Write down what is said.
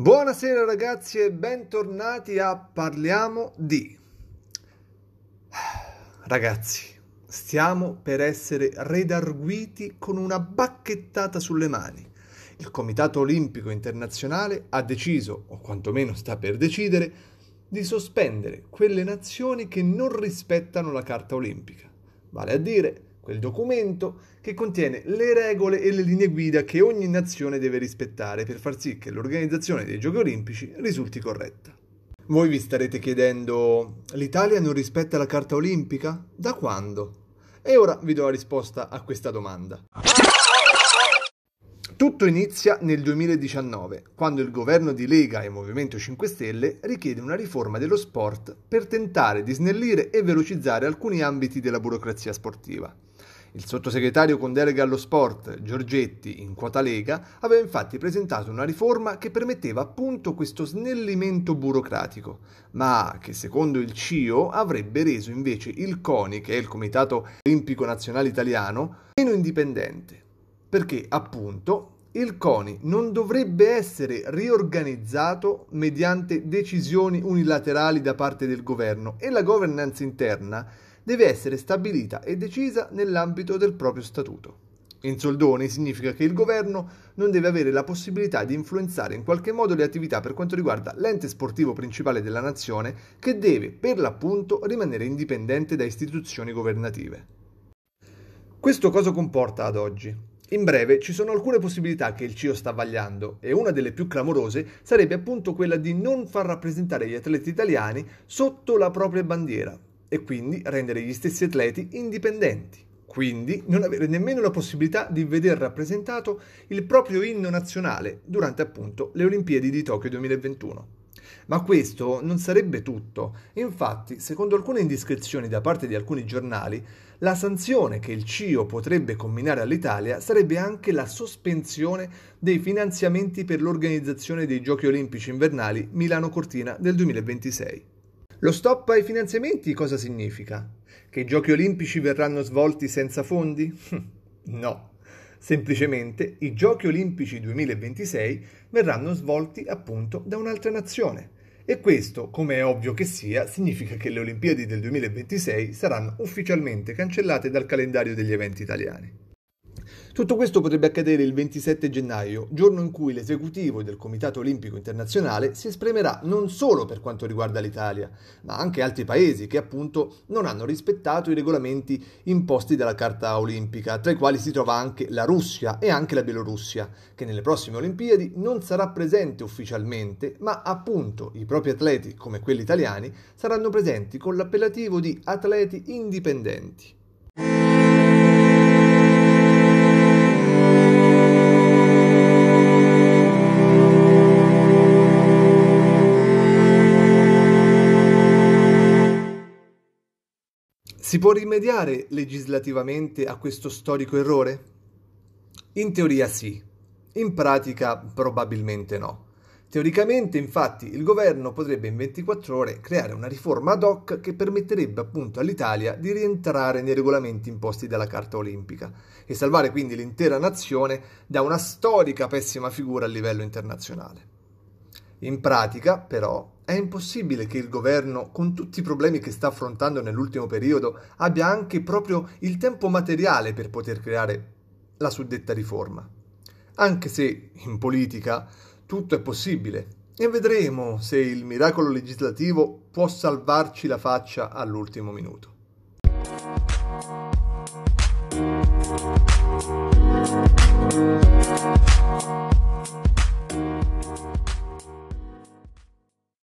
Buonasera ragazzi e bentornati a Parliamo di... Ragazzi, stiamo per essere redarguiti con una bacchettata sulle mani. Il Comitato Olimpico Internazionale ha deciso, o quantomeno sta per decidere, di sospendere quelle nazioni che non rispettano la Carta Olimpica, vale a dire quel documento che contiene le regole e le linee guida che ogni nazione deve rispettare per far sì che l'organizzazione dei Giochi Olimpici risulti corretta. Voi vi starete chiedendo, l'Italia non rispetta la Carta Olimpica? Da quando? E ora vi do la risposta a questa domanda. Tutto inizia nel 2019, quando il governo di Lega e Movimento 5 Stelle richiede una riforma dello sport per tentare di snellire e velocizzare alcuni ambiti della burocrazia sportiva. Il sottosegretario con delega allo sport, Giorgetti, in quota Lega, aveva infatti presentato una riforma che permetteva appunto questo snellimento burocratico, ma che secondo il CIO avrebbe reso invece il CONI, che è il Comitato Olimpico Nazionale Italiano, meno indipendente. Perché appunto il CONI non dovrebbe essere riorganizzato mediante decisioni unilaterali da parte del governo e la governance interna deve essere stabilita e decisa nell'ambito del proprio statuto. In soldoni significa che il governo non deve avere la possibilità di influenzare in qualche modo le attività per quanto riguarda l'ente sportivo principale della nazione che deve per l'appunto rimanere indipendente da istituzioni governative. Questo cosa comporta ad oggi? In breve, ci sono alcune possibilità che il CIO sta vagliando e una delle più clamorose sarebbe appunto quella di non far rappresentare gli atleti italiani sotto la propria bandiera, e quindi rendere gli stessi atleti indipendenti. Quindi non avere nemmeno la possibilità di veder rappresentato il proprio inno nazionale durante appunto le Olimpiadi di Tokyo 2021. Ma questo non sarebbe tutto. Infatti, secondo alcune indiscrezioni da parte di alcuni giornali, la sanzione che il CIO potrebbe comminare all'Italia sarebbe anche la sospensione dei finanziamenti per l'organizzazione dei Giochi Olimpici invernali Milano-Cortina del 2026. Lo stop ai finanziamenti cosa significa? Che i giochi olimpici verranno svolti senza fondi? no, semplicemente i giochi olimpici 2026 verranno svolti appunto da un'altra nazione. E questo, come è ovvio che sia, significa che le Olimpiadi del 2026 saranno ufficialmente cancellate dal calendario degli eventi italiani. Tutto questo potrebbe accadere il 27 gennaio, giorno in cui l'esecutivo del Comitato Olimpico Internazionale si esprimerà non solo per quanto riguarda l'Italia, ma anche altri paesi che appunto non hanno rispettato i regolamenti imposti dalla Carta Olimpica, tra i quali si trova anche la Russia e anche la Bielorussia, che nelle prossime Olimpiadi non sarà presente ufficialmente, ma appunto i propri atleti, come quelli italiani, saranno presenti con l'appellativo di atleti indipendenti. Si può rimediare legislativamente a questo storico errore? In teoria sì, in pratica probabilmente no. Teoricamente, infatti, il governo potrebbe in 24 ore creare una riforma ad hoc che permetterebbe appunto all'Italia di rientrare nei regolamenti imposti dalla Carta Olimpica e salvare quindi l'intera nazione da una storica pessima figura a livello internazionale. In pratica, però, è impossibile che il governo, con tutti i problemi che sta affrontando nell'ultimo periodo, abbia anche proprio il tempo materiale per poter creare la suddetta riforma. Anche se in politica tutto è possibile e vedremo se il miracolo legislativo può salvarci la faccia all'ultimo minuto.